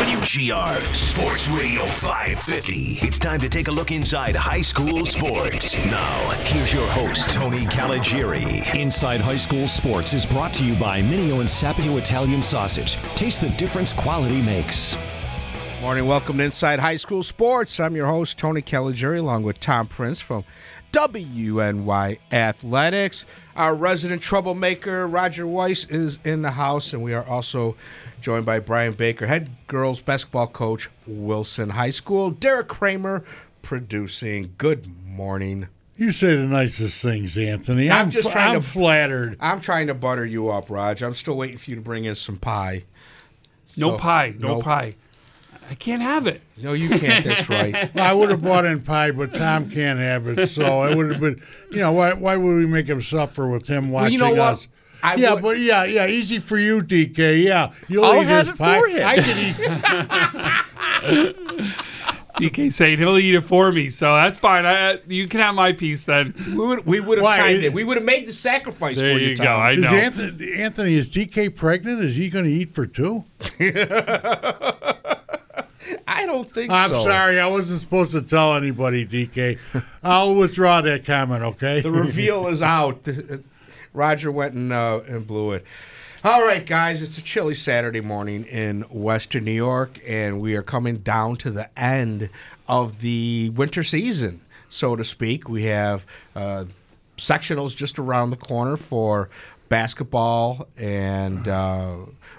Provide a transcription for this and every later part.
WGR Sports Radio 550. It's time to take a look inside high school sports. Now, here's your host, Tony Caligieri. Inside High School Sports is brought to you by Mineo and Sapio Italian Sausage. Taste the difference quality makes. Morning, welcome to Inside High School Sports. I'm your host, Tony Caligieri, along with Tom Prince from WNY Athletics. Our resident troublemaker, Roger Weiss, is in the house, and we are also joined by Brian Baker, head girls basketball coach, Wilson High School. Derek Kramer producing. Good morning. You say the nicest things, Anthony. I'm I'm, just f- trying I'm to- flattered. I'm trying to butter you up, Raj. I'm still waiting for you to bring in some pie. No So, pie. No, no- pie. I can't have it. No, you can't. That's right. I would have bought in pie, but Tom can't have it, so it would have been. You know, why? Why would we make him suffer with him watching you know what? us? I yeah, would- but yeah, yeah, easy for you, DK. Yeah, you'll I'll eat have his it pie. for him. I can eat. DK saying he'll eat it for me, so that's fine. I, you can have my piece then. We would, we would have Why? chimed in. We would have made the sacrifice There for you, you go. Tom. I Is know. Anthony, Anthony, is DK pregnant? Is he going to eat for two? I don't think so. I'm so. sorry, I wasn't supposed to tell anybody, DK. I'll withdraw that comment. Okay. The reveal is out. Roger went and, uh, and blew it. All right, guys, it's a chilly Saturday morning in Western New York, and we are coming down to the end of the winter season, so to speak. We have uh, sectionals just around the corner for basketball, and uh,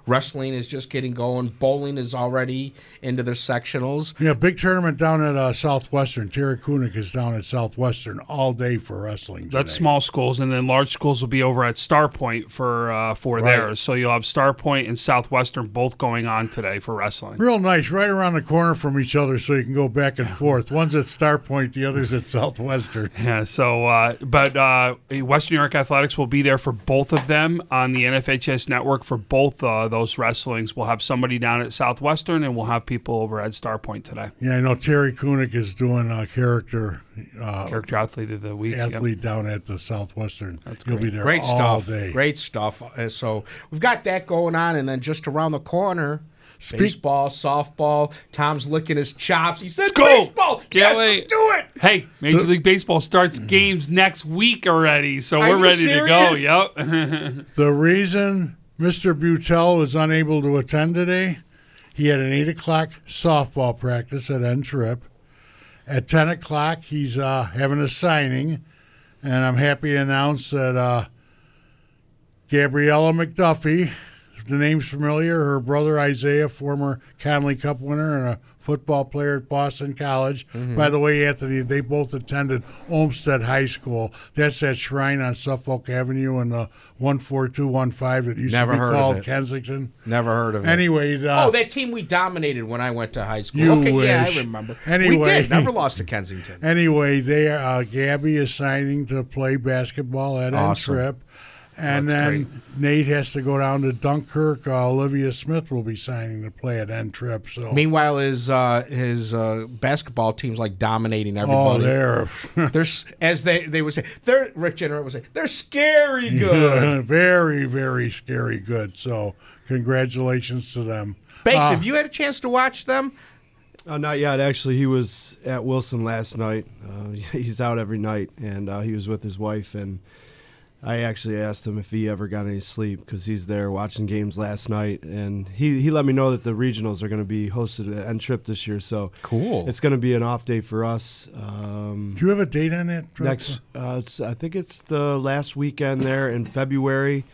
wrestling is just getting going. Bowling is already into their sectionals. Yeah, big tournament down at uh, Southwestern. Terry Kunik is down at Southwestern all day for wrestling. That's small schools, and then large schools will be over at Star Point for uh, for theirs. So you'll have Star Point and Southwestern both going on today for wrestling. Real nice, right around the corner from each other, so you can go back and forth. One's at Star Point, the other's at Southwestern. Yeah. So, uh, but uh, Western New York Athletics will be there for both of them on the NFHS network for both uh, those wrestlings. We'll have somebody down at Southwestern, and we'll have people over at Star Point today. Yeah, I know Terry Kunik is doing a character uh, Character athlete of the week. yep. athlete down at the Southwestern. That's He'll be there Great all stuff. day. Great stuff. Uh, so we've got that going on, and then just around the corner, Speak- baseball, softball. Tom's licking his chops. He said, Let's go. "Baseball, Can't yes, wait. let's do it." Hey, Major League Baseball starts games next week already, so Are we're you ready to go. Yep. The reason Mr. Butel was unable to attend today, he had an 8 o'clock softball practice at N Trip. At 10 o'clock, he's uh, having a signing, and I'm happy to announce that uh, Gabriella McDuffie, the name's familiar, her brother Isaiah, former Connolly Cup winner and a football player at Boston College. Mm-hmm. By the way, Anthony, they both attended Olmsted High School. That's that shrine on Suffolk Avenue in the 14215 that used Never to be heard of called it. Kensington. Never heard of it. Anyway, uh, oh, that team we dominated when I went to high school. You okay, yeah, I wish. remember. we Anyway. did. Never lost to Kensington. Anyway, they uh, Gabby is signing to play basketball at Awesome. N Trip. And That's then Nate has to go down to Dunkirk. Uh, Olivia Smith will be signing to play at N Trip. So, Meanwhile, his uh, his uh, basketball team's like dominating oh, everybody. they're They're as they they would say. They're Rick Jenner would say. They're scary good. very, very scary good. So, congratulations to them. Banks, Uh, have you had a chance to watch them? Uh, not yet. Actually, he was at Wilson last night. Uh, he's out every night, and uh, he was with his wife. And I actually asked him if he ever got any sleep because he's there watching games last night, and he, he let me know that the regionals are going to be hosted at N Trip this year. So Cool. it's going to be an off day for us. Um, Do you have a date on it? next, uh, it's, I think it's the last weekend there in February,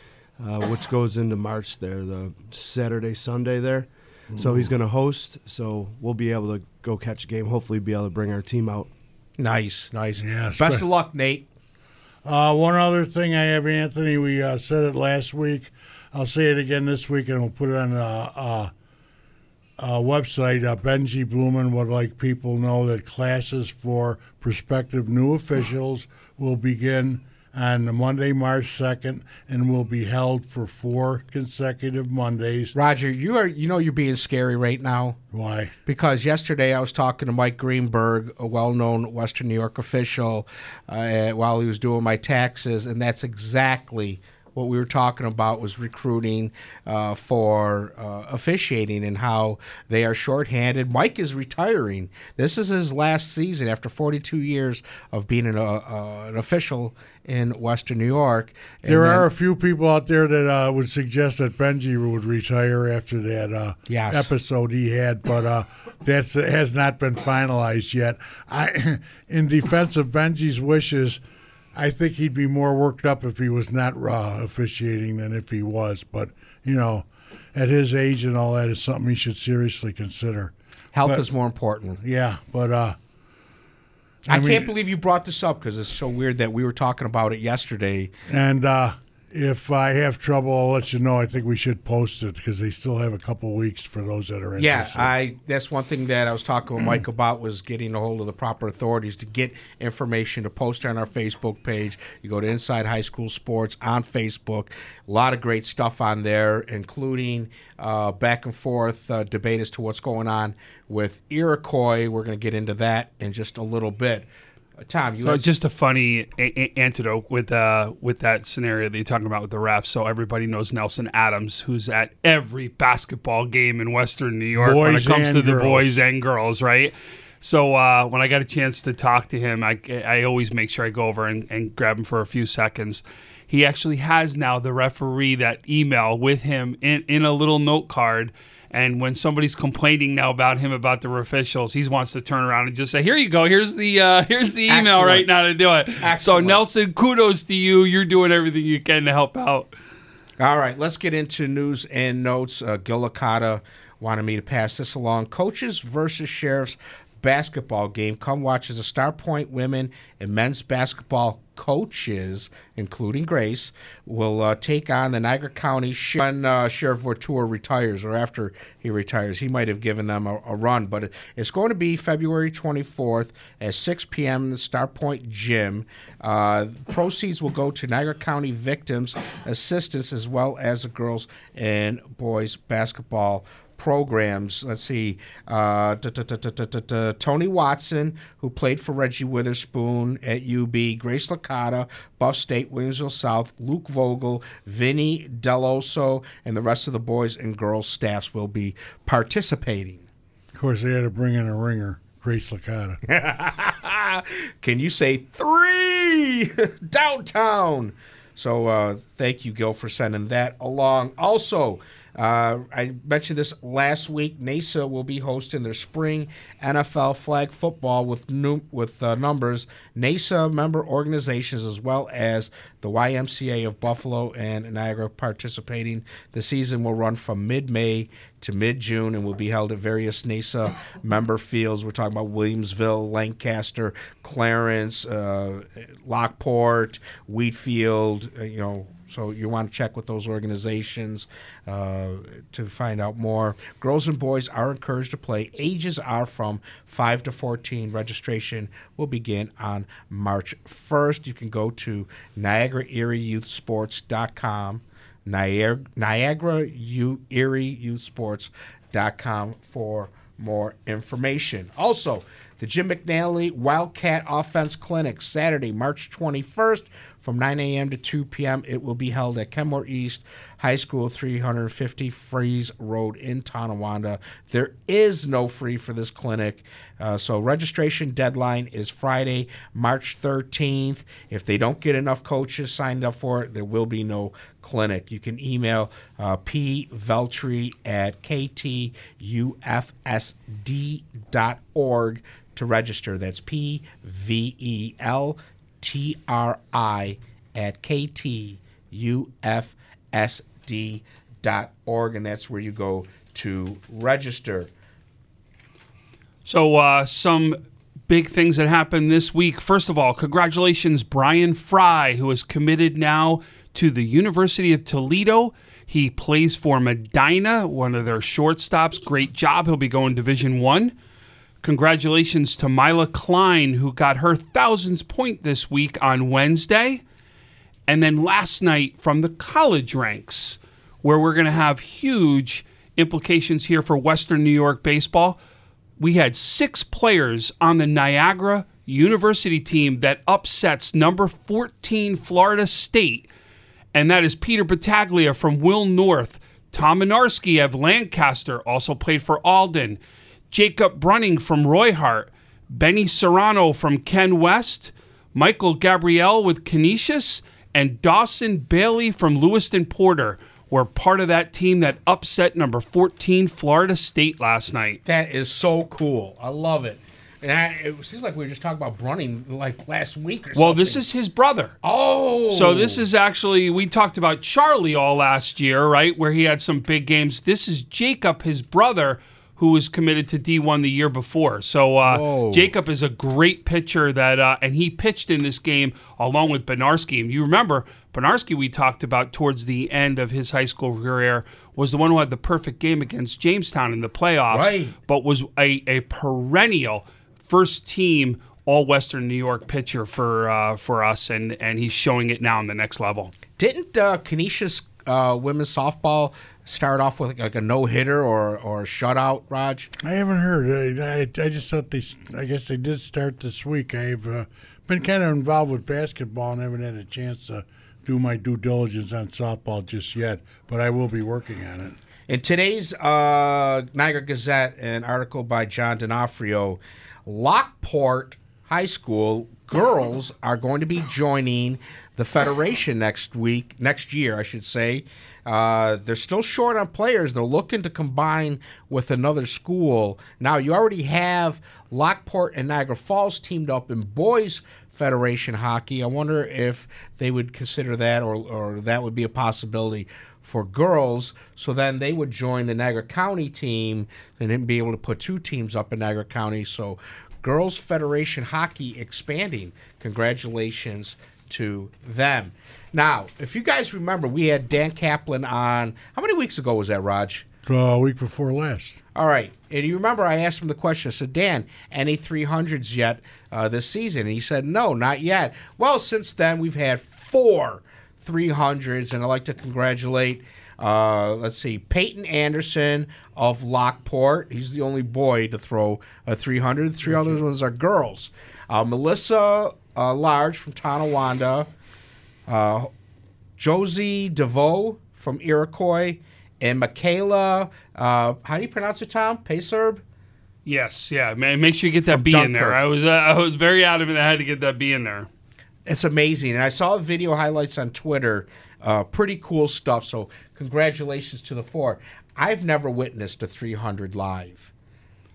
uh, which goes into March there, the Saturday Sunday there. So he's going to host. So we'll be able to go catch a game. Hopefully, be able to bring our team out. Nice, nice. Yeah, Best spe- of luck, Nate. Uh, one other thing I have, Anthony. We uh, said it last week. I'll say it again this week, and we'll put it on uh, uh, uh, website, uh, Benji Blumen would like people know that classes for prospective new officials will begin on Monday, March 2nd, and will be held for four consecutive Mondays. Roger, you are you know you're being scary right now Why? because yesterday I was talking to Mike Greenberg, a well-known Western New York official, uh, while he was doing my taxes, and that's exactly what we were talking about was recruiting uh, for uh, officiating and how they are shorthanded. Mike is retiring. This is his last season after 42 years of being an, uh, uh, an official in Western New York. And There then- are a few people out there that uh, would suggest that Benji would retire after that uh, Yes. episode he had, but uh, that's has not been finalized yet. I, in defense of Benji's wishes, I think he'd be more worked up if he was not raw officiating than if he was. But you know, at his age and all that is something he should seriously consider. health but- is more important. Yeah, but uh, I, mean- can't believe you brought this up because it's so weird that we were talking about it yesterday. And uh, if I have trouble, I'll let you know. I think we should post it because they still have a couple weeks for those that are Yeah, interested. I that's one thing that I was talking with Mike about was getting a hold of the proper authorities to get information to post on our Facebook page. You go to Inside High School Sports on Facebook. A lot of great stuff on there, including uh, back and forth uh, debate as to what's going on with Iroquois. We're going to get into that in just a little bit. Tom, you So had- just a funny a- a- antidote with uh with that scenario that you're talking about with the refs. So everybody knows Nelson Adams, who's at every basketball game in Western New York when it comes to and the boys and girls, right? So uh, when I got a chance to talk to him, I, I always make sure I go over and, and grab him for a few seconds. He actually has now the referee that email with him in, in a little note card. And when somebody's complaining now about him about the officials, he wants to turn around and just say, "Here you go. Here's the uh, here's the email Excellent. right now to do it." So Nelson, kudos to you. You're doing everything you can to help out. All right, let's get into news and notes. Uh, Gil Licata wanted me to pass this along. Coaches versus Sheriffs basketball game. Come watch as the Star Point women and men's basketball coaches, including Grace, will uh, take on the Niagara County. When uh, Sheriff Voutour retires, or after he retires, he might have given them a, a run. But it's going to be February 24th at 6 p.m. in the Star Point Gym. Uh, proceeds will go to Niagara County victims assistance as well as the girls and boys basketball programs. Let's see. Uh. Tony Watson, who played for Reggie Witherspoon at UB, Grace Licata, Buff State, Williamsville South, Luke Vogel, Vinny Deloso, and the rest of the boys and girls staffs will be participating. of course, they had to bring in a ringer, Grace Licata. Can you say three downtown? So uh, thank you, Gil, for sending that along. Also, uh, I mentioned this last week. NASA will be hosting their spring NFL flag football with new, with uh, numbers NASA member organizations as well as the YMCA of Buffalo and Niagara participating. The season will run from mid-May to mid-June and will be held at various NASA member fields. We're talking about Williamsville, Lancaster, Clarence, uh, Lockport, Wheatfield. Uh, you know, so you want to check with those organizations uh, to find out more. Girls and boys are encouraged to play. Ages are from 5 to 14. Registration will begin on March 1st. You can go to. Niagara, Niagara U, Erie Youth Sports.com for more information. Also, the Jim McNally Wildcat Offense Clinic, Saturday, March 21st from 9 a.m. to 2 p.m. It will be held at Kenmore East High School, 350 Fries Road in Tonawanda. There is no free for this clinic, uh, so registration deadline is Friday, March 13th. If they don't get enough coaches signed up for it, there will be no clinic. You can email uh, pveltry at ktufsd.org to register. That's P V E L T R I at ktufsd.org, and that's where you go to register. So, uh, some big things that happened this week. First of all, congratulations, Brian Fry, who is committed now to the University of Toledo. He plays for Medina, one of their shortstops. Great job. He'll be going Division One. Congratulations to Mila Klein, who got her thousandth point this week on Wednesday. And then last night from the college ranks, where we're going to have huge implications here for Western New York baseball. We had six players on the Niagara University team that upsets number 14 Florida State, and that is Peter Battaglia from Will North. Tom Minarski of Lancaster also played for Alden. Jacob Brunning from Roy Hart. Benny Serrano from Ken West. Michael Gabrielle with Canisius. And Dawson Bailey from Lewiston Porter were part of that team that upset number 14 Florida State last night. That is so cool. I love it. And I, it seems like we were just talking about Brunning like last week or something. Well, this is his brother. Oh. So this is actually we talked about Charlie all last year, right? Where he had some big games. This is Jacob, his brother, who was committed to D1 the year before. So uh, Jacob is a great pitcher that, uh, and he pitched in this game along with Benarski. And you remember Benarski we talked about towards the end of his high school career was the one who had the perfect game against Jamestown in the playoffs, Right. but was a, a perennial first team all Western New York pitcher for uh, for us, and and he's showing it now on the next level. Didn't uh, Canisius uh, women's softball start off with like a no hitter or or a shutout, Raj? I haven't heard. I, I, I just thought they. I guess they did start this week. I've uh, been kind of involved with basketball and haven't had a chance to do my due diligence on softball just yet. But I will be working on it. In today's uh, Niagara Gazette, an article by John D'Onofrio, Lockport High School girls are going to be joining the Federation next week, next year, I should say. Uh, they're still short on players. They're looking to combine with another school. Now, you already have Lockport and Niagara Falls teamed up in boys Federation hockey. I wonder if they would consider that or, or that would be a possibility for girls. So then they would join the Niagara County team and then be able to put two teams up in Niagara County. So Girls Federation hockey expanding. Congratulations to them. Now, if you guys remember, we had Dan Kaplan on. How many weeks ago was that, Raj? Uh, a week before last. All right. And you remember I asked him the question. I said, Dan, any 300s yet uh, this season? And he said, no, not yet. Well, since then, we've had four 300s. And I'd like to congratulate, uh, let's see, Peyton Anderson of Lockport. He's the only boy to throw a 300. The three other ones are girls. Uh, Melissa uh, Large from Tonawanda. Uh, Josie DeVoe from Iroquois, and Michaela, uh, how do you pronounce it, Tom? Payserb? Yes, yeah. ma- Make sure you get that B in there. I was uh, I was very adamant I had to get that B in there. It's amazing. And I saw video highlights on Twitter. Uh, pretty cool stuff. So, congratulations to the four. I've never witnessed a 300 live.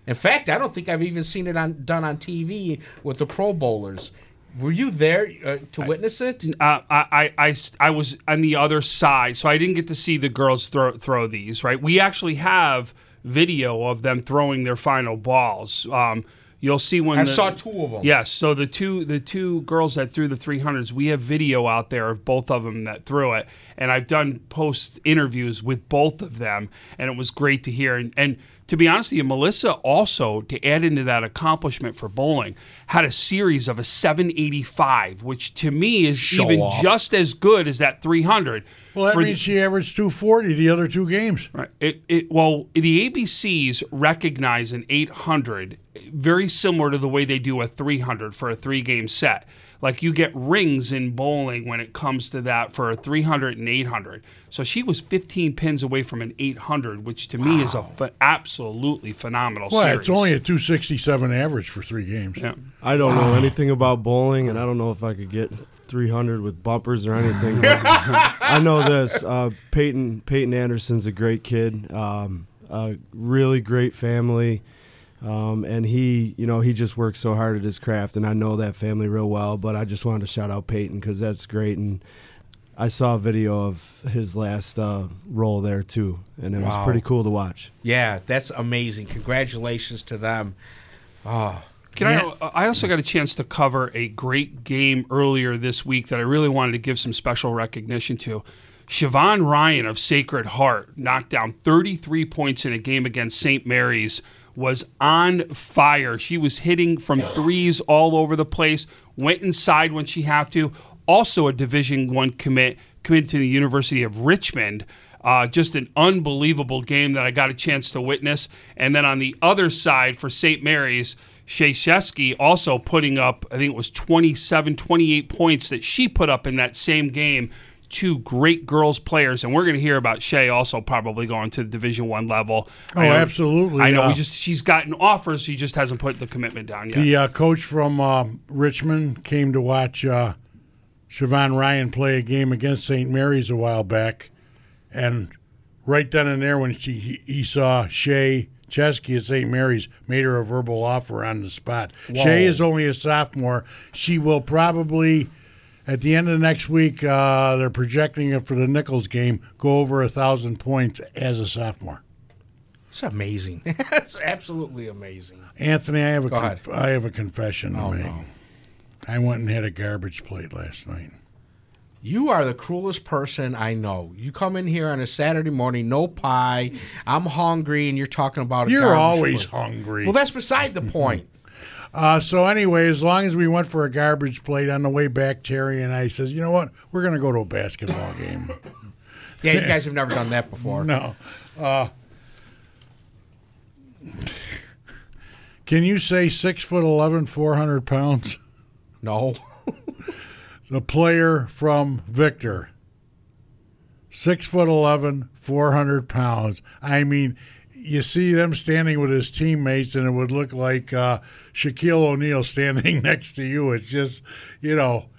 In fact, I don't think I've even seen it on done on TV with the Pro Bowlers. Were you there uh, to witness it? Uh, I, I, I, I was on the other side, so I didn't get to see the girls throw throw these. Right, we actually have video of them throwing their final balls. Um, you'll see when I the- saw two of them. Yes, so the two the two girls that threw the 300s, we have video out there of both of them that threw it, and I've done post interviews with both of them, and it was great to hear. And, and to be honest with you, Melissa also to add into that accomplishment for bowling had a series of a 785, which to me is Show even off. just as good as that 300. Well, that For the- means she averaged 240 the other two games. Right. It, it, well, the ABCs recognize an 800 very similar to the way they do a 300 for a three game set. Like you get rings in bowling when it comes to that for a 300 and 800. So she was 15 pins away from an 800, which to me is a ph- absolutely phenomenal Well, series. it's only a 267 average for three games. Yeah. I don't know anything about bowling, and I don't know if I could get 300 with bumpers or anything. I know this: uh, Peyton Peyton Anderson's a great kid, um, a really great family, um, and he, you know, he just works so hard at his craft, and I know that family real well. But I just wanted to shout out Peyton because that's great, and I saw a video of his last uh, role there too, and it was pretty cool to watch. Yeah, that's amazing. Congratulations to them. Oh, Can I? I also got a chance to cover a great game earlier this week that I really wanted to give some special recognition to. Siobhan Ryan of Sacred Heart knocked down 33 points in a game against St. Mary's. Was on fire. She was hitting from threes all over the place. Went inside when she had to. Also a Division One commit committed to the University of Richmond. Uh, just an unbelievable game that I got a chance to witness. And then on the other side for St. Mary's, Shay Shesky also putting up, I think it was 27, 28 points that she put up in that same game. Two great girls players, and we're going to hear about Shay also probably going to the Division One level. Oh, I know- absolutely. I know. Uh, we just she's gotten offers, she just hasn't put the commitment down yet. The uh, coach from uh, Richmond came to watch uh, Siobhan Ryan play a game against St. Mary's a while back, and right then and there, when she he, he saw Shay Chesky at St. Mary's, made her a verbal offer on the spot. Shay is only a sophomore. She will probably. At the end of the next week, uh, they're projecting it for the Nichols game, go over a thousand points as a sophomore. It's amazing. it's absolutely amazing. Anthony, I have a conf- I have a confession to Oh, make. no. I went and had a garbage plate last night. You are the cruelest person I know. You come in here on a Saturday morning, no pie. I'm hungry, and you're talking about. A You're always plate. hungry. Well, that's beside the point. uh, so anyway, as long as we went for a garbage plate on the way back, Terry and I says, you know what, we're going to go to a basketball game. Yeah, you guys have never done that before. no. Uh, can you say six foot eleven, four hundred pounds? No. The player from Victor. Six foot 11, 400 pounds. I mean, you see them standing with his teammates, and it would look like uh, Shaquille O'Neal standing next to you. It's just, you know,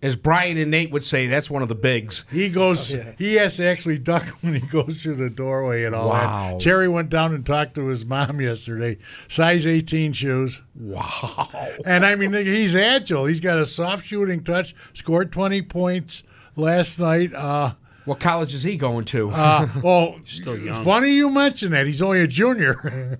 As Brian and Nate would say, that's one of the bigs. he goes, he has to actually duck when he goes through the doorway and all Wow. that. Terry went down and talked to his mom yesterday. Size 18 shoes. Wow. And I mean, he's agile. He's got a soft shooting touch, scored 20 points last night. Uh, What college is he going to? Uh, well, Still young. funny you mention that. He's only a junior.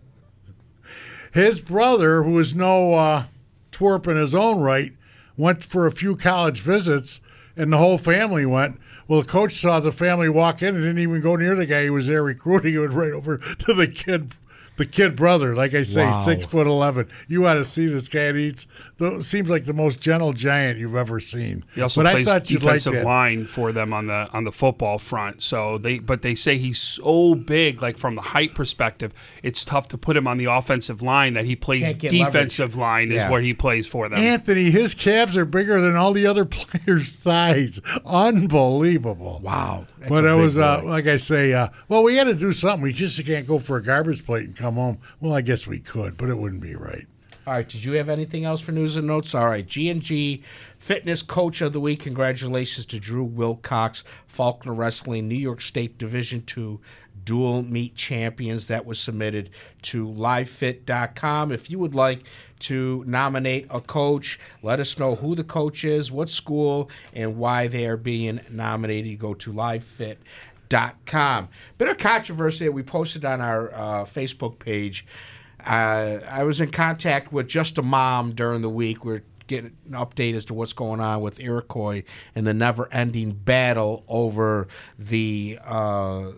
his brother, who is no uh, twerp in his own right, went for a few college visits, and the whole family went. Well, the coach saw the family walk in and didn't even go near the guy who was there recruiting. He went right over to the kid, the kid brother. Like I say, Wow. six foot eleven. You ought to see this guy. And He's the, seems like the most gentle giant you've ever seen. He also but I thought you'd like defensive that. line for them on the on the football front. So they, but they say he's so big, like from the height perspective, it's tough to put him on the offensive line. That he plays Can't get defensive line is Yeah. where he plays for them. Anthony, his calves are bigger than all the other players' thighs. Unbelievable. wow. That's but a it was, uh, like I say, uh, well, we had to do something. We just can't go for a garbage plate and come home. Well, I guess we could, but it wouldn't be right. All right. Did you have anything else for news and notes? All right. G and G Fitness Coach of the Week. Congratulations to Drew Wilcox, Falconer Wrestling, New York State Division Two dual meet champions. That was submitted to livefit.com. If you would like to nominate a coach, let us know who the coach is, what school, and why they are being nominated. Go to livefit.com. Bit of controversy that we posted on our uh, Facebook page. Uh, I was in contact with just a mom during the week. We're getting an update as to what's going on with Iroquois and the never-ending battle over the uh,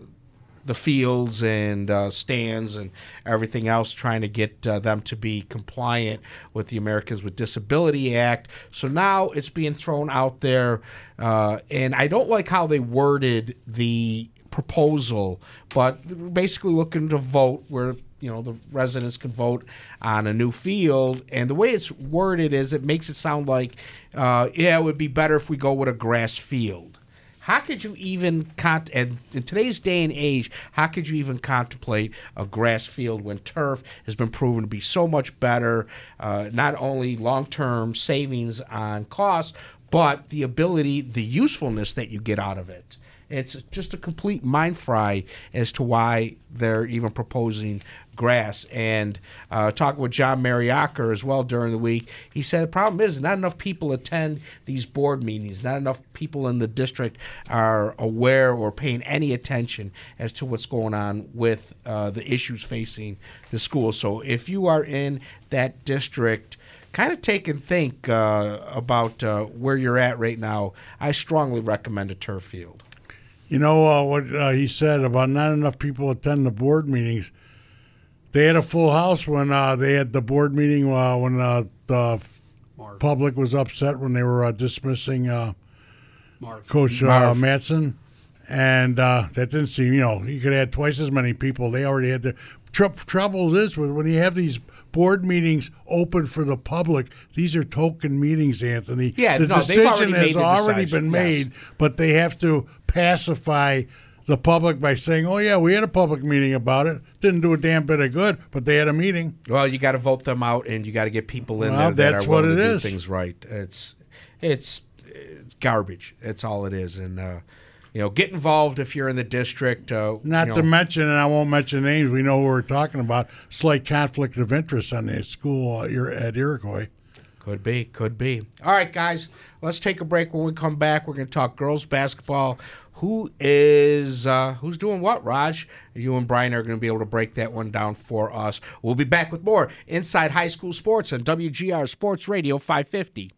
the fields and uh, stands and everything else, trying to get uh, them to be compliant with the Americans with Disability Act. So now it's being thrown out there, uh, and I don't like how they worded the proposal, but basically looking to vote where you know the residents can vote on a new field and the way it's worded is it makes it sound like uh, yeah it would be better if we go with a grass field how could you even cont- in today's day and age how could you even contemplate a grass field when turf has been proven to be so much better uh, not only long-term savings on costs but the ability the usefulness that you get out of it? It's just a complete mind fry as to why they're even proposing grass. And uh, talking with John Mariacker as well during the week, he said the problem is not enough people attend these board meetings. Not enough people in the district are aware or paying any attention as to what's going on with uh, the issues facing the school. So if you are in that district, kind of take and think uh, about uh, where you're at right now. I strongly recommend a turf field. You know uh, what uh, he said about not enough people attend the board meetings. They had a full house when uh, they had the board meeting uh, when uh, the public was upset when they were uh, dismissing uh. Coach uh, Marv. Matson, and uh, that didn't seem. You know, you could have twice as many people. They already had the tr- trouble is with when you have these board meetings open for the public. These are token meetings, Anthony. Yeah, the no, decision already has already decision, been yes. made, but they have to pacify. The public by saying, "Oh yeah, we had a public meeting about it. Didn't do a damn bit of good, but they had a meeting." Well, you got to vote them out, and you got to get people in Well, there that that's are what willing it to is. do things right. It's it's, it's garbage. That's all it is. And uh, you know, get involved if you're in the district. Uh, Not you to mention, and I won't mention names. We know who we're talking about. Slight conflict of interest on the school uh, at Iroquois. Could be, could be. All right, guys, let's take a break. When we come back, we're going to talk girls basketball. Who is uh, who's doing what? Raj, you and Brian are going to be able to break that one down for us. We'll be back with more inside high school sports on WGR Sports Radio 550.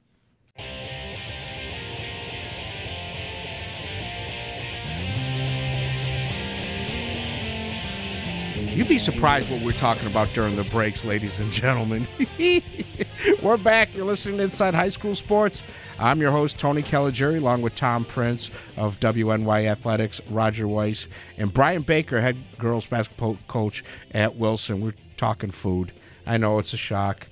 You'd be surprised what we're talking about during the breaks, ladies and gentlemen. we're back. You're listening to Inside High School Sports. I'm your host, Tony Caligieri, along with Tom Prince of WNY Athletics, Roger Weiss, and Brian Baker, head girls basketball coach at Wilson. We're talking food. I know it's a shock.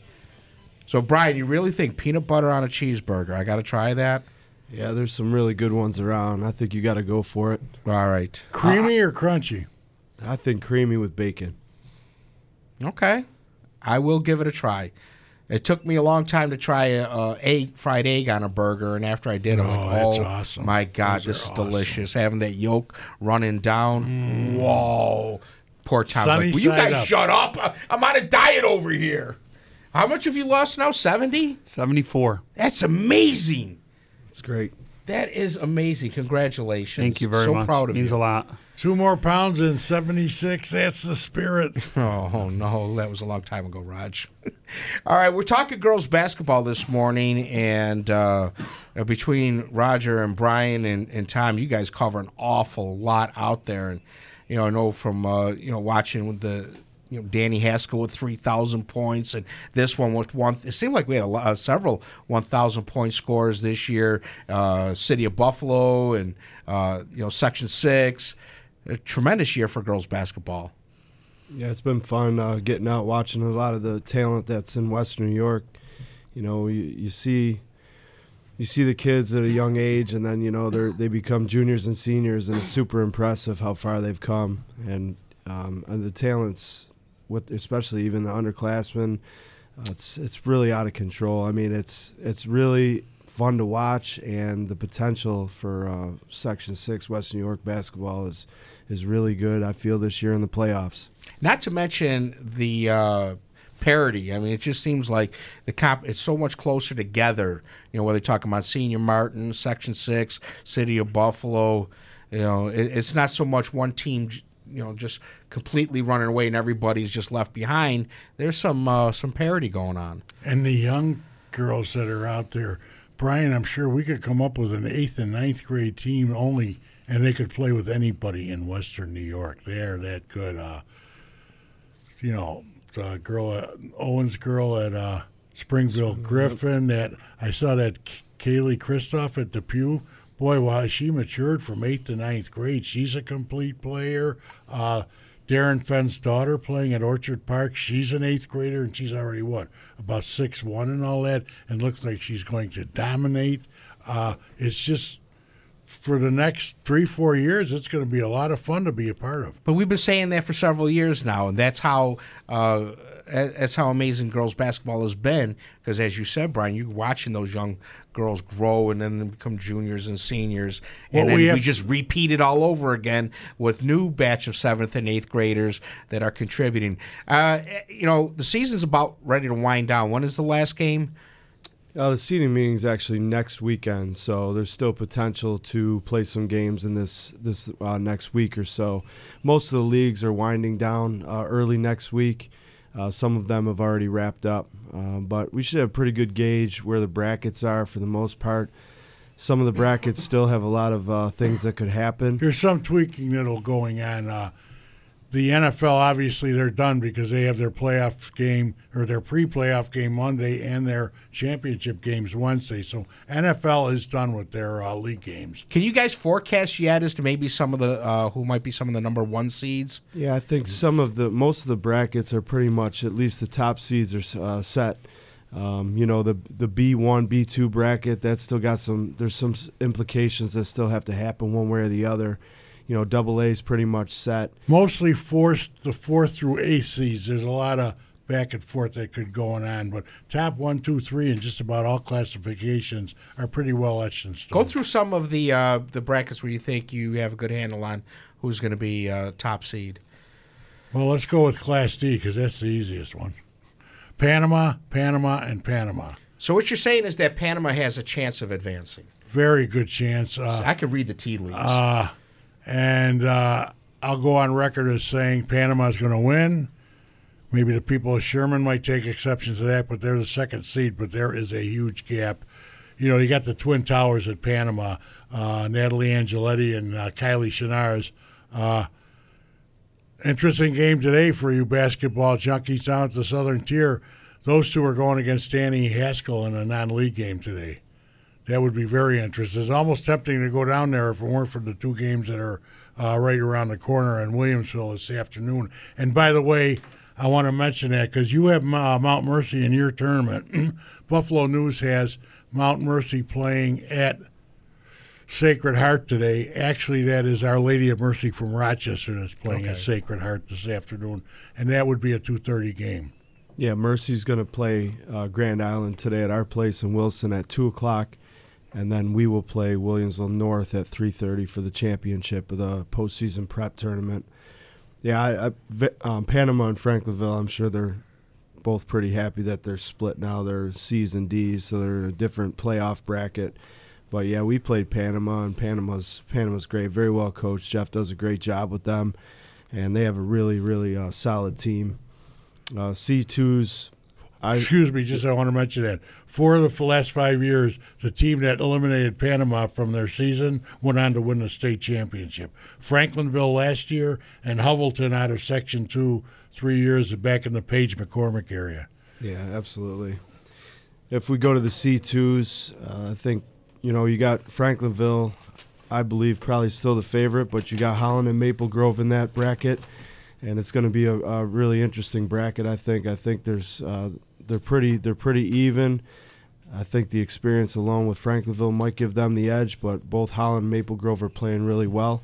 So, Brian, you really think peanut butter on a cheeseburger? I got to try that? Yeah, there's some really good ones around. I think you got to go for it. All right. Creamy or crunchy? I think creamy with bacon. Okay. I will give it a try. It took me a long time to try a, a egg fried egg on a burger, and after I did, I'm Oh, like, that's "Oh awesome. my god, Those this is awesome. Mm. delicious!" Having that yolk running down, whoa! Poor Tom. Sunny Like, Will you guys up. shut up? I- I'm on a diet over here. How much have you lost now? Seventy. 74. That's amazing. That's great. That is amazing. Congratulations. Thank you very so much. proud of Means you. a lot. Two more pounds in 76. That's the spirit. Oh, no, that was a long time ago, Raj. All right, we're talking girls basketball this morning, and uh, uh, between Roger and Brian and, and Tom, you guys cover an awful lot out there. And you know, I know from uh, you know watching the you know Danny Haskell with three thousand points, and this one with one. It seemed like we had a uh, several one thousand point scores this year. Uh, City of Buffalo and uh, you know Section Six. A tremendous year for girls basketball. Yeah, it's been fun uh, getting out, watching a lot of the talent that's in Western New York. You know, you, you see, you see the kids at a young age, and then you know they they become juniors and seniors, and it's super impressive how far they've come, and um, and the talents, with especially even the underclassmen, uh, it's it's really out of control. I mean, it's it's really fun to watch, and the potential for uh, Section Six West New York basketball is is really good. I feel this year in the playoffs. Not to mention the uh, parity. I mean, it just seems like the comp is so much closer together. You know, whether you're talking about Monsignor Martin, Section Six, City of Buffalo. You know, it, it's not so much one team. You know, just completely running away and everybody's just left behind. There's some uh, some parity going on. And the young girls that are out there, Brian, I'm sure we could come up with an eighth and ninth grade team only, and they could play with anybody in Western New York. They are that good. Uh, you know, the girl, uh, Owens girl at uh, Springville Griffin. That I saw that Kaylee Kristoff at Depew. Boy, wow, she matured from eighth to ninth grade. She's a complete player. Uh, Darren Fenn's daughter playing at Orchard Park. She's an eighth grader, and she's already what about six one and all that, and looks like she's going to dominate. Uh, it's just for the next three four years, it's going to be a lot of fun to be a part of. But we've been saying that for several years now, and that's how uh, that's how amazing girls basketball has been. Because as you said, Brian, you're watching those young girls grow and then they become juniors and seniors, and then we we, just repeat it all over again with new batch of seventh and eighth graders that are contributing. Uh, you know, the season's about ready to wind down. When is the last game? Uh, the seating meeting is actually next weekend, so there's still potential to play some games in this this uh, next week or so. Most of the leagues are winding down uh, early next week. Uh, some of them have already wrapped up, uh, but we should have a pretty good gauge where the brackets are for the most part. some of the brackets still have a lot of uh, things that could happen. There's some tweaking that'll going on. The NFL obviously they're done because they have their playoff game or their pre-playoff game Monday and their championship games Wednesday. So NFL is done with their uh, league games. Can you guys forecast yet as to maybe some of the uh, who might be some of the number one seeds? Yeah, I think some of the most of the brackets are pretty much at least the top seeds are uh, set. Um, you know the the B one B two bracket that's still got some there's some implications that still have to happen one way or the other you know, double A is pretty much set. Mostly fourth, the fourth through eighth seeds. There's a lot of back and forth that could going on, but top one, two, three, and just about all classifications are pretty well etched in stone. Go through some of the uh, the brackets where you think you have a good handle on who's going to be uh, top seed. Well, let's go with Class D because that's the easiest one. Panama, Panama, and Panama. So what you're saying is that Panama has a chance of advancing. Very good chance. Uh, I could read the tea leaves. Uh, and uh, I'll go on record as saying Panama's going to win. Maybe the people of Sherman might take exception to that, but they're the second seed. But there is a huge gap. You know, you got the Twin Towers at Panama, uh, Natalie Angeletti and uh, Kylie Chenars. Uh, interesting game today for you basketball junkies down at the Southern Tier. Those two are going against Danny Haskell in a non-league game today that would be very interesting. It's almost tempting to go down there if it weren't for the two games that are uh, right around the corner in Williamsville this afternoon. And by the way, I want to mention that because you have uh, Mount Mercy in your tournament. Buffalo News has Mount Mercy playing at Sacred Heart today. Actually, that is Our Lady of Mercy from Rochester that's playing okay. at Sacred Heart this afternoon, and that would be a two thirty game. Yeah, Mercy's going to play uh, Grand Island today at our place in Wilson at two o'clock and then we will play Williamsville North at 3:30 for the championship of the postseason prep tournament. Yeah, I, I, um, Panama and Franklinville. I'm sure they're both pretty happy that they're split now. They're C's and D's, so they're a different playoff bracket. But yeah, we played Panama, and Panama's Panama's great, very well coached. Jeff does a great job with them, and they have a really, really uh, solid team. Uh, C2's I, Excuse me, just I want to mention that. Four of the last five years, the team that eliminated Panama from their season went on to win the state championship. Franklinville last year and Hovelton out of Section 2 three years back in the Page McCormick area. Yeah, absolutely. If we go to the C2s, uh, I think, you know, you got Franklinville, I believe, probably still the favorite, but you got Holland and Maple Grove in that bracket and it's going to be a, a, really interesting bracket. I think. I think there's uh, they're pretty they're pretty even. I think the experience alone with Franklinville might give them the edge, but both Holland and Maple Grove are playing really well.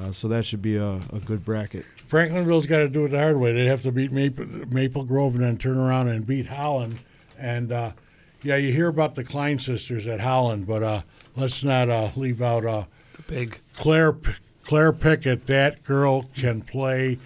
Uh, so that should be a, a good bracket. Franklinville's got to do it the hard way. They have to beat Maple, Maple Grove and then turn around and beat Holland. And uh, yeah, you hear about the Klein sisters at Holland, but uh, let's not uh, leave out uh, the big Claire Claire Pickett. That girl can play.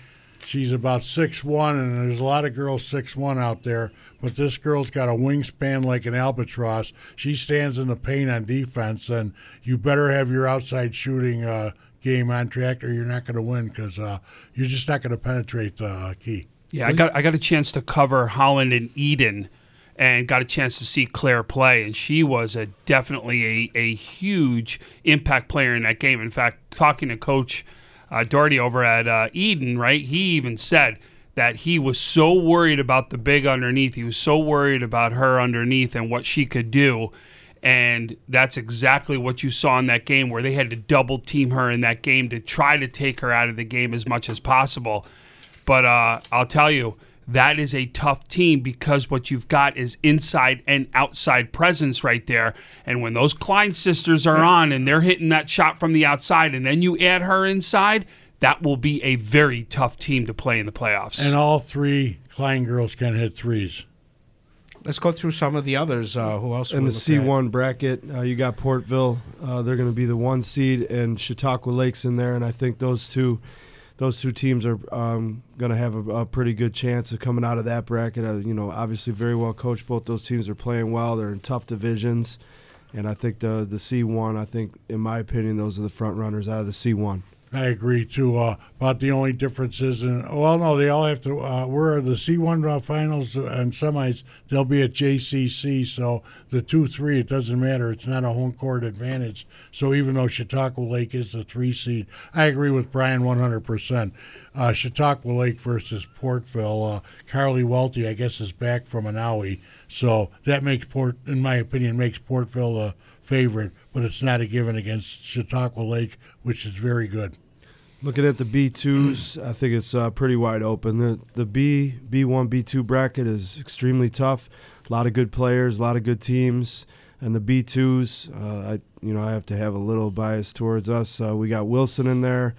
She's about six one, and there's a lot of girls six one out there but this girl's got a wingspan like an albatross. She stands in the paint on defense, and you better have your outside shooting uh, game on track, or you're not going to win because uh, you're just not going to penetrate the uh, key. Yeah, I got I got a chance to cover Holland and Eden, and got a chance to see Claire play, and she was a definitely a, a huge impact player in that game. In fact, talking to Coach uh, Doherty over at uh, Eden, right, he even said that he was so worried about the big underneath. He was so worried about her underneath and what she could do. And that's exactly what you saw in that game where they had to double team her in that game to try to take her out of the game as much as possible. But uh, I'll tell you, that is a tough team because what you've got is inside and outside presence right there. And when those Klein sisters are on and they're hitting that shot from the outside, and then you add her inside, that will be a very tough team to play in the playoffs. And all three Klein girls can hit threes. Let's go through some of the others. Uh, who else? In the C1 bracket, uh, you got Portville. Uh, they're going to be the one seed, and Chautauqua Lakes in there. And I think those two, those two teams are um, going to have a, a, pretty good chance of coming out of that bracket. Uh, you know, obviously very well coached. Both those teams are playing well. They're in tough divisions, and I think the the C1. I think, in my opinion, those are the front runners out of the C1. I agree too. Uh, about the only difference is, in, well, no, they all have to. Uh, where are the C1 uh, finals and semis? They'll be at JCC, so the two three it doesn't matter. It's not a home court advantage. So even though Chautauqua Lake is the three seed, I agree with Brian 100. percent uh, Chautauqua Lake versus Portville. Uh, Carly Welty, I guess, is back from an owie, so that makes Port, in my opinion, makes Portville a favorite. But it's not a given against Chautauqua Lake, which is very good. Looking at the B2s, I think it's uh, pretty wide open. The the B B1 B2 bracket is extremely tough. A lot of good players, a lot of good teams, and the B2s, uh, I you know I have to have a little bias towards us. Uh, we got Wilson in there.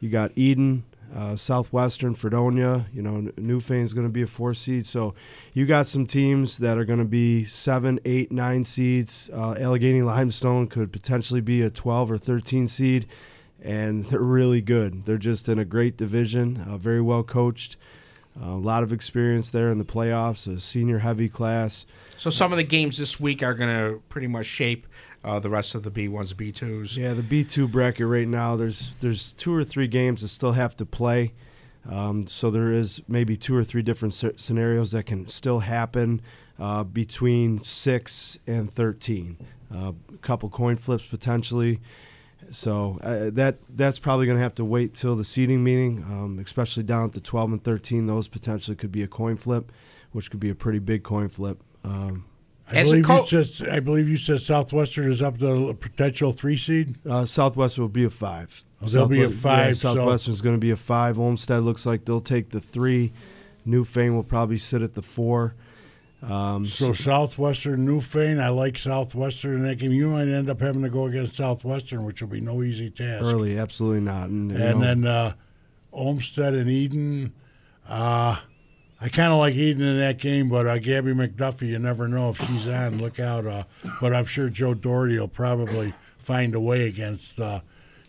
You got Eden, uh, Southwestern, Fredonia. You know Newfane's going to be a four seed. So you got some teams that are going to be seven, eight, nine seeds. Uh, Allegany-Limestone could potentially be a 12 or 13 seed and they're really good. They're just in a great division, uh, very well coached, uh, a lot of experience there in the playoffs, a senior heavy class. So some of the games this week are going to pretty much shape uh, the rest of the B1s, B2s. Yeah, the B2 bracket right now, there's there's two or three games that still have to play. Um, so there is maybe two or three different scenarios that can still happen uh, between six and thirteen. Uh, a couple coin flips potentially. So uh, that that's probably going to have to wait till the seeding meeting, um, especially down at the 12 and 13. Those potentially could be a coin flip, which could be a pretty big coin flip. Um, I believe, co- you said, I believe you said Southwestern is up to a potential three seed. Uh, Southwestern will be a five. Oh, they'll be a five. Yeah, Southwestern's so. going to be a five. Olmsted looks like they'll take the three. Newfane will probably sit at the four. Um, so, Southwestern, Newfane, I like Southwestern in that game. You might end up having to go against Southwestern, which will be no easy task. Early, absolutely not. And, and then uh, Olmsted and Eden. Uh, I kind of like Eden in that game, but uh, Gabby McDuffie, you never know if she's on. Look out. Uh, but I'm sure Joe Doherty will probably find a way against, uh,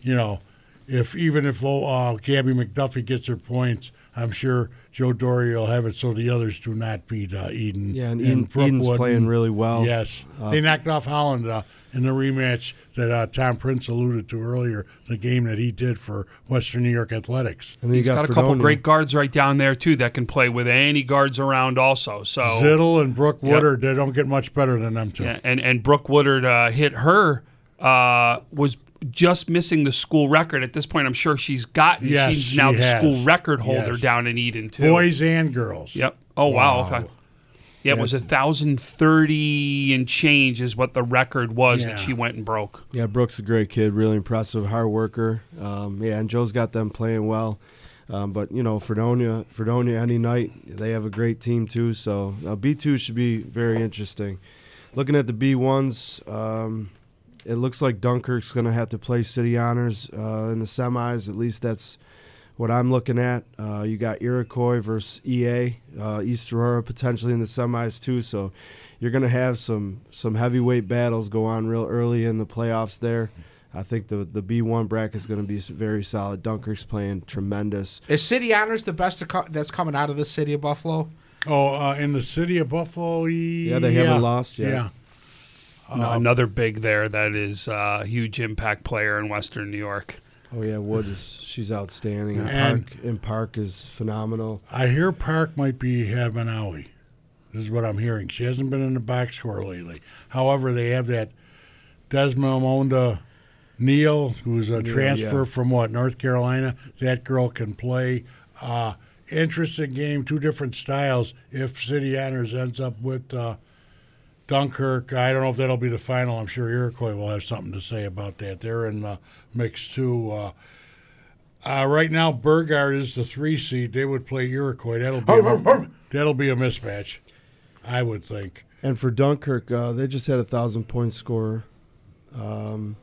you know, if even if uh, Gabby McDuffie gets her points, I'm sure Joe Dory will have it so the others do not beat uh, Eden. Yeah, and, and Eden, Eden's playing really well. Yes, uh, they knocked off Holland uh, in the rematch that uh, Tom Prince alluded to earlier. The game that he did for Western New York Athletics. And he's got, got a couple great guards right down there too that can play with any guards around also. So Zittel and Brooke Woodard, yep. they don't get much better than them two. Yeah, and and Brooke Woodard uh, hit her uh, was just missing the school record. At this point, I'm sure she's gotten. Yes, she's now she the has. school record holder yes. down in Eden too. Boys and girls. Yep. Oh wow. wow. Okay. Yeah, yes. it was a thousand thirty and change is what the record was yeah. that she went and broke. Yeah, Brooks a great kid, really impressive, hard worker. Um, yeah, and Joe's got them playing well. Um, but you know, Fredonia, Fredonia, any night they have a great team too. So uh, B two should be very interesting. Looking at the B ones, um, it looks like Dunkirk's going to have to play City Honors uh, in the semis. At least that's what I'm looking at. Uh, you got Iroquois versus EA, uh, East Aurora potentially in the semis too. So you're going to have some some heavyweight battles go on real early in the playoffs there. I think the the B1 bracket is going to be very solid. Dunkirk's playing tremendous. Is City Honors the best that's coming out of the city of Buffalo? Oh, uh, in the city of Buffalo, yeah, they haven't lost yet. Yeah. Um, another big there that is a huge impact player in Western New York. Oh yeah, Wood is she's outstanding. And, and Park and Park is phenomenal. I hear Park might be having owie. This is what I'm hearing. She hasn't been in the box score lately. However, they have that Desmond Neal, who's a transfer yeah. from what North Carolina. That girl can play. Uh, interesting game, two different styles. If City Honors ends up with uh, Dunkirk, I don't know if that'll be the final. I'm sure Iroquois will have something to say about that. They're in the mix too. Uh, uh, right now, Burgard is the three seed. They would play Iroquois. That'll be a, that'll be a mismatch, I would think. And for Dunkirk, uh, they just had a thousand point score. Um,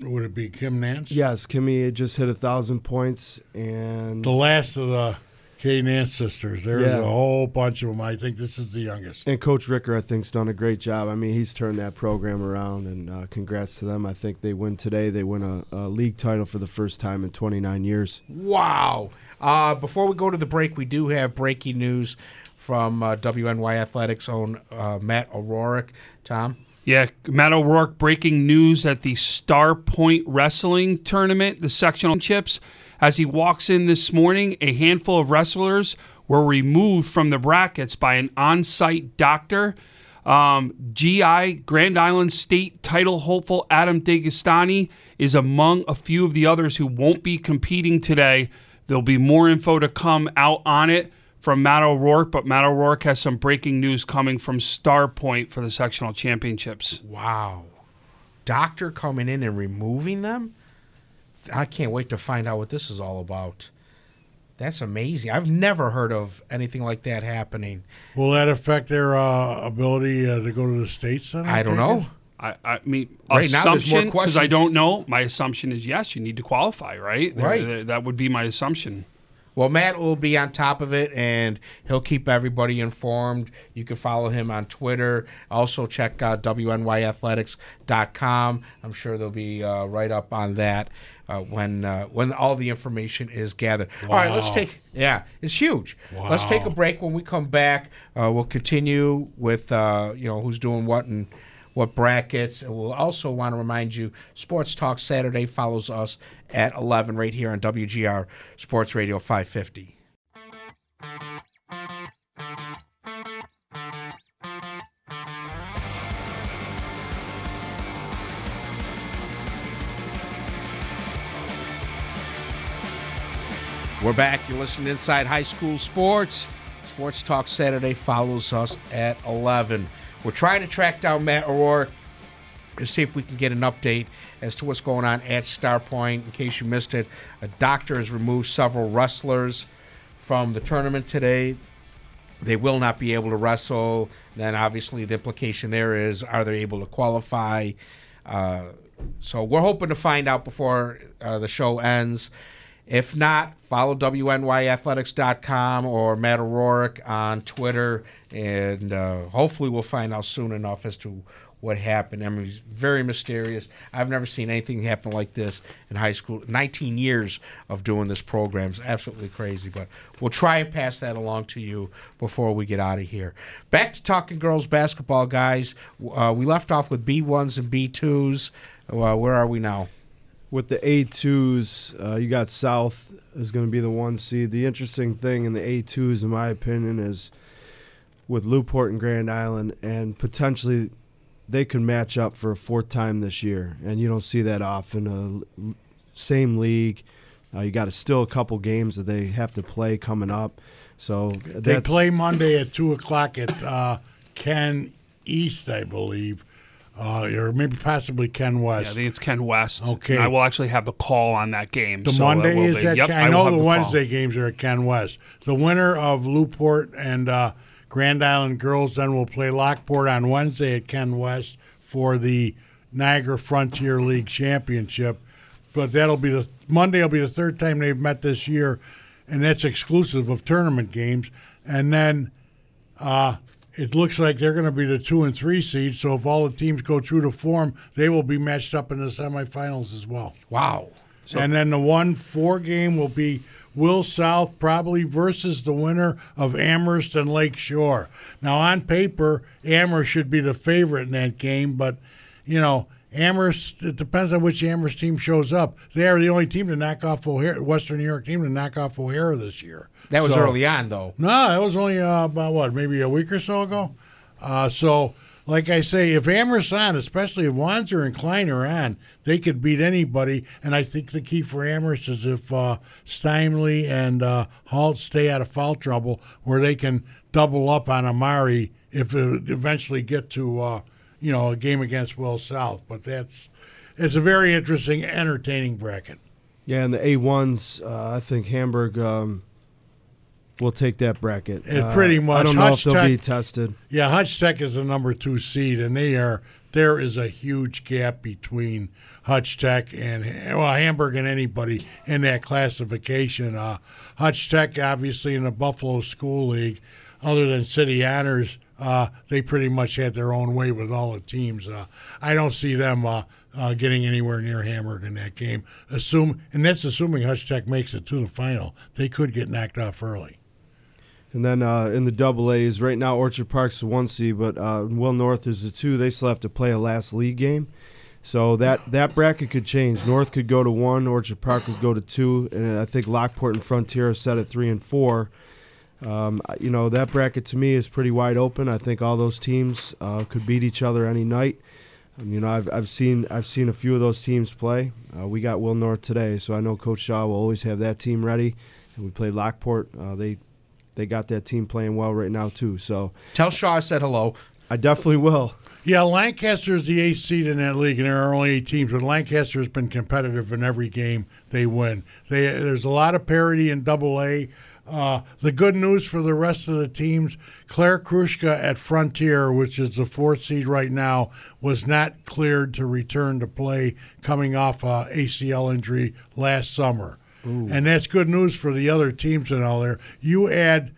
would it be Kim Nance? Yes, Kimmy just hit a thousand points, and the last of the Kay Nance sisters. There's yeah. a whole bunch of them. I think this is the youngest. And Coach Ricker, I think, has done a great job. I mean, he's turned that program around, and uh, congrats to them. I think they win today. They win a, a, league title for the first time in 29 years. Wow. Uh, before we go to the break, we do have breaking news from uh, WNY Athletics own uh, Matt O'Rourke. Tom? Yeah, Matt O'Rourke breaking news at the Starpoint Wrestling Tournament, the sectional chips. As he walks in this morning, a handful of wrestlers were removed from the brackets by an on site doctor. Um, GI, Grand Island State title hopeful Adam Dagestani is among a few of the others who won't be competing today. There'll be more info to come out on it from Matt O'Rourke, but Matt O'Rourke has some breaking news coming from Starpoint for the sectional championships. Wow. Doctor coming in and removing them? I can't wait to find out what this is all about. That's amazing. I've never heard of anything like that happening. Will that affect their uh, ability uh, to go to the states? Then I don't know. I, I mean, Right now, there's more assumption because I don't know. My assumption is yes, you need to qualify, right? There- Right. there- that would be my assumption. Well, Matt will be on top of it and he'll keep everybody informed. You can follow him on Twitter. Also, check out WNYathletics.com. I'm sure they'll be uh, right up on that uh, when uh, when all the information is gathered. All right, let's take. Yeah, it's huge. Let's take a break. When we come back, uh, we'll continue with uh, you know who's doing what and what brackets. And we'll also want to remind you, Sports Talk Saturday follows us at 11 right here on WGR Sports Radio 550. We're back. You're listening Inside High School Sports. Sports Talk Saturday follows us at 11. We're trying to track down Matt O'Rourke to see if we can get an update as to what's going on at Starpoint. In case you missed it, a doctor has removed several wrestlers from the tournament today. They will not be able to wrestle. Then, obviously, the implication there is are they able to qualify? Uh, so, we're hoping to find out before uh, the show ends. If not, follow WNYathletics.com or Matt O'Rourke on Twitter, and uh, hopefully we'll find out soon enough as to what happened. I mean, it's very mysterious. I've never seen anything happen like this in high school. 19 years of doing this program is absolutely crazy, but we'll try and pass that along to you before we get out of here. Back to talking girls basketball, guys. Uh, we left off with B1s and B2s. Uh, where are we now? With the A2s, uh, you got South is going to be the one seed. The interesting thing in the A2s, in my opinion, is with Newport and Grand Island, and potentially they could match up for a fourth time this year. And you don't see that often. Uh, l- same league. Uh, you got a, still a couple games that they have to play coming up. So They play Monday at two o'clock at uh, Ken East, I believe, uh, or maybe possibly Ken West. Yeah, I think it's Ken West. Okay. And I will actually have the call on that game. the so Monday is be. at Yep, Ken, I I know have the call. Wednesday games are at Ken West. The winner of Newport and uh, Grand Island girls then will play Lockport on Wednesday at Ken West for the Niagara Frontier League Championship. But that'll be the Monday. Will be the third time they've met this year, and that's exclusive of tournament games. And then uh, it looks like they're going to be the two and three seeds. So if all the teams go true to form, they will be matched up in the semifinals as well. Wow. and then the one four game will be Will South probably versus the winner of Amherst and Lake Shore. Now on paper, Amherst should be the favorite in that game, but you know. Amherst, it depends on which Amherst team shows up. They are the only team to knock off O'Hara, Western New York team to knock off O'Hara this year. That was So- early on, though. no, that was only uh, about what, maybe a week or so ago. Uh, so, like I say, if Amherst on, especially if Wanzer and Klein are on, they could beat anybody. And I think the key for Amherst is if uh, Steinley and uh, Halt stay out of foul trouble, where they can double up on Amari if it eventually get to uh, you know a game against Will South. But that's it's a very interesting, entertaining bracket. yeah, and the A1s, uh, I think Hamburg um, will take that bracket. It Uh, pretty I much. don't know Hutch if they'll be tested. Yeah, Hutch Tech is the number two seed, and they are there is a huge gap between Hutch Tech and well Hamburg and anybody in that classification. Uh, Hutch Tech, obviously, in the Buffalo School League, other than City Honors, uh, they pretty much had their own way with all the teams. Uh, I don't see them. Uh, uh, getting anywhere near Hamburg in that game, assume, and that's assuming Hutch Tech makes it to the final. They could get knocked off early. And then uh, in the double A's, right now Orchard Park's the one seed, but uh, Will North is the two. They still have to play a last league game. So that, that bracket could change. North could go to one, Orchard Park could go to two, and I think Lockport and Frontier are set at three and four. Um, you know that bracket to me is pretty wide open. I think all those teams uh, could beat each other any night. Um, you know, I've, I've seen I've seen a few of those teams play. Uh, we got Will North today, so I know Coach Shaw will always have that team ready. And we played Lockport. Uh, they they got that team playing well right now too. So Tell Shaw I said hello. I definitely will. Yeah, Lancaster is the eighth seed in that league, and there are only eight teams. But Lancaster has been competitive in every game they win. They, there's a lot of parity in Double A. Uh, the good news for the rest of the teams: Claire Krushka at Frontier, which is the fourth seed right now, was not cleared to return to play, coming off a ACL injury last summer, and that's good news for the other teams and all there. You add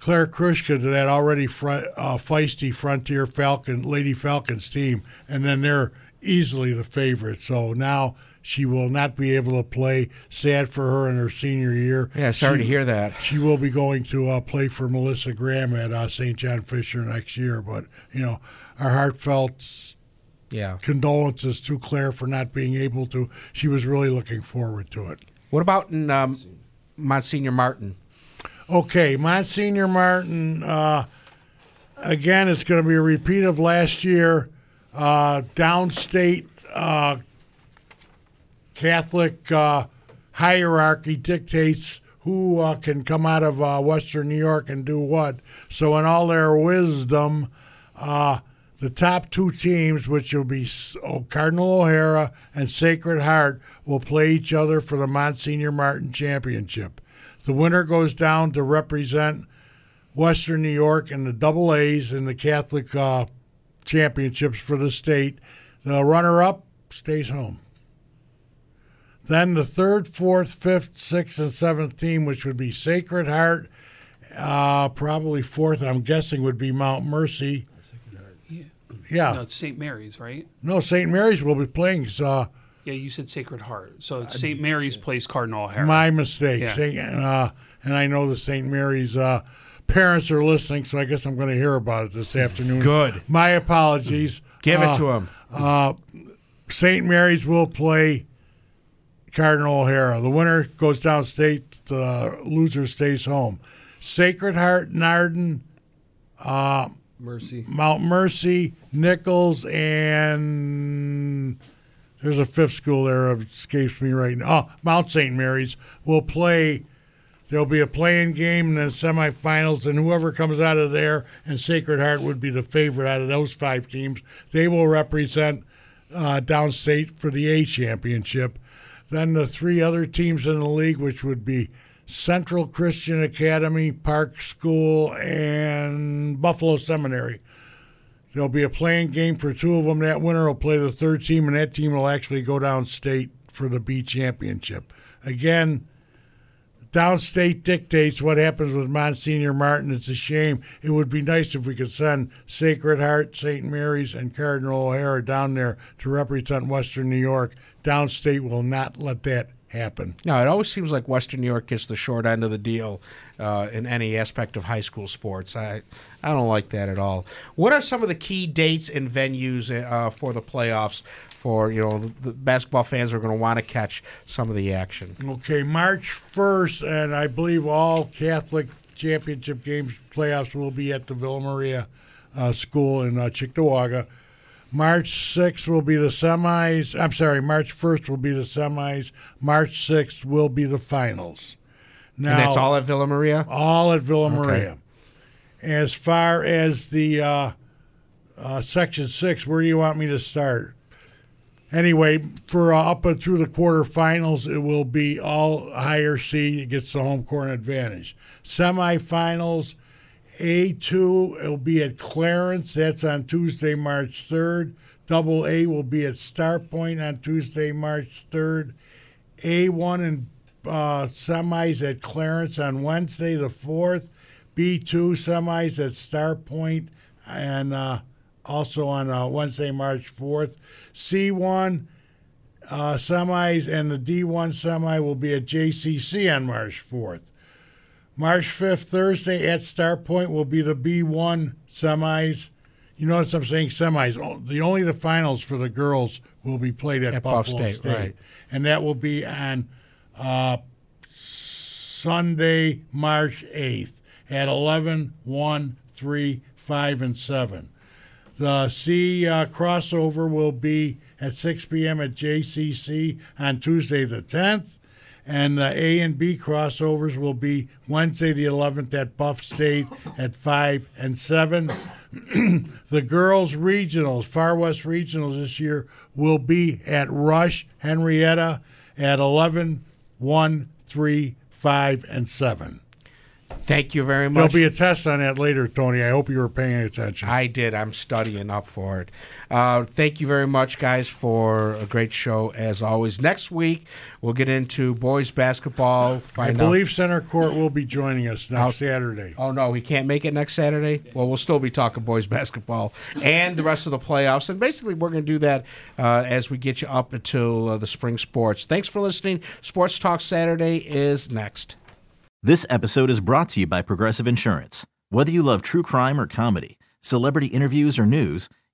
Claire Krushka to that already fr- uh, feisty Frontier Falcon Lady Falcons team, and then they're easily the favorite. So now she will not be able to play. Sad for her in her senior year. Yeah, sorry She- to hear that. She will be going to uh, play for Melissa Graham at uh, St. John Fisher next year. But you know, our heartfelt Yeah. condolences to Claire for not being able to. She was really looking forward to it. What about in um, Monsignor Martin? Okay, Monsignor Martin. Uh, again, it's going to be a repeat of last year. Uh, downstate uh, Catholic uh, hierarchy dictates who uh, can come out of uh, Western New York and do what. So, in all their wisdom, uh, the top two teams, which will be oh, Cardinal O'Hara and Sacred Heart, will play each other for the Monsignor Martin Championship. The winner goes down to represent Western New York in the double A's in the Catholic uh, championships for the state. The runner up stays home. Then the third, fourth, fifth, sixth, and seventh team, which would be Sacred Heart, uh, probably fourth, I'm guessing, would be Mount Mercy. Yeah. No, it's St. Mary's, right? No, St. Mary's will be playing. Uh, Yeah, you said Sacred Heart. So it's St. Mary's plays Cardinal O'Hara. My mistake. Yeah. Saint- uh, and I know the St. Mary's uh, parents are listening, so I guess I'm going to hear about it this afternoon. Good. My apologies. Give Uh, it to him. Uh, St. Mary's will play Cardinal O'Hara. The winner goes downstate. The loser stays home. Sacred Heart, Nardin, uh, Mercy. Mount Mercy, Nichols, and there's a fifth school there escapes me right now. Oh, Mount St. Mary's will play. There'll be a playing game and then semifinals, and whoever comes out of there, and Sacred Heart would be the favorite out of those five teams. They will represent uh, downstate for the A championship. Then the three other teams in the league, which would be Central Christian Academy, Park School, and Buffalo Seminary. There'll be a playing game for two of them. That winner will play the third team, and that team will actually go downstate for the B championship. Again, downstate dictates what happens with Monsignor Martin. It's a shame. It would be nice if we could send Sacred Heart, St. Mary's, and Cardinal O'Hara down there to represent Western New York. Downstate will not let that happen. No, it always seems like Western New York gets the short end of the deal uh, in any aspect of high school sports. I, I don't like that at all. What are some of the key dates and venues uh, for the playoffs? For you know, the, the basketball fans are going to want to catch some of the action. Okay, March 1st, and I believe all Catholic championship games playoffs will be at the Villa Maria uh, School in uh, Cheektowaga. March 6th will be the semis. I'm sorry, March 1st will be the semis. March 6th will be the finals. Now, and that's all at Villa Maria. all at Villa Okay. Maria. As far as the uh, uh, Section 6, where do you want me to start? Anyway, for uh, up and through the quarterfinals, it will be all higher seed. It gets the home court advantage. Semifinals, A2, it'll be at Clarence. That's on Tuesday, March 3rd. Double A will be at Starpoint on Tuesday, March 3rd. A1 and uh, semis at Clarence on Wednesday, the 4th. B2 semis at Starpoint and uh, also on uh, Wednesday, March 4th. C1 uh, semis and the D1 semi will be at JCC on March 4th. March 5th, Thursday at Starpoint will be the B1 semis. You notice I'm saying semis. The only the finals for the girls will be played at, At Buff Buffalo State, State, right. and that will be on uh, Sunday, March 8th at 11, 1, 3, 5, and 7. The C uh, crossover will be at 6 p.m. at JCC on Tuesday the 10th. And the A and B crossovers will be Wednesday the 11th at Buff State at 5 and 7. the girls' regionals, Far West regionals this year, will be at Rush, Henrietta at 11, 1, 3, 5, and 7. Thank you very much. There'll be a test on that later, Tony. I hope you were paying attention. I did. I'm studying up for it. Uh, thank you very much, guys, for a great show as always. Next week we'll get into boys basketball. I Find out- believe Center Court will be joining us next Out- Saturday. Oh no, he can't make it next Saturday. Well, we'll still be talking boys basketball and the rest of the playoffs, and basically we're going to do that uh, as we get you up until uh, the spring sports. Thanks for listening. Sports Talk Saturday is next. This episode is brought to you by Progressive Insurance. Whether you love true crime or comedy, celebrity interviews or news,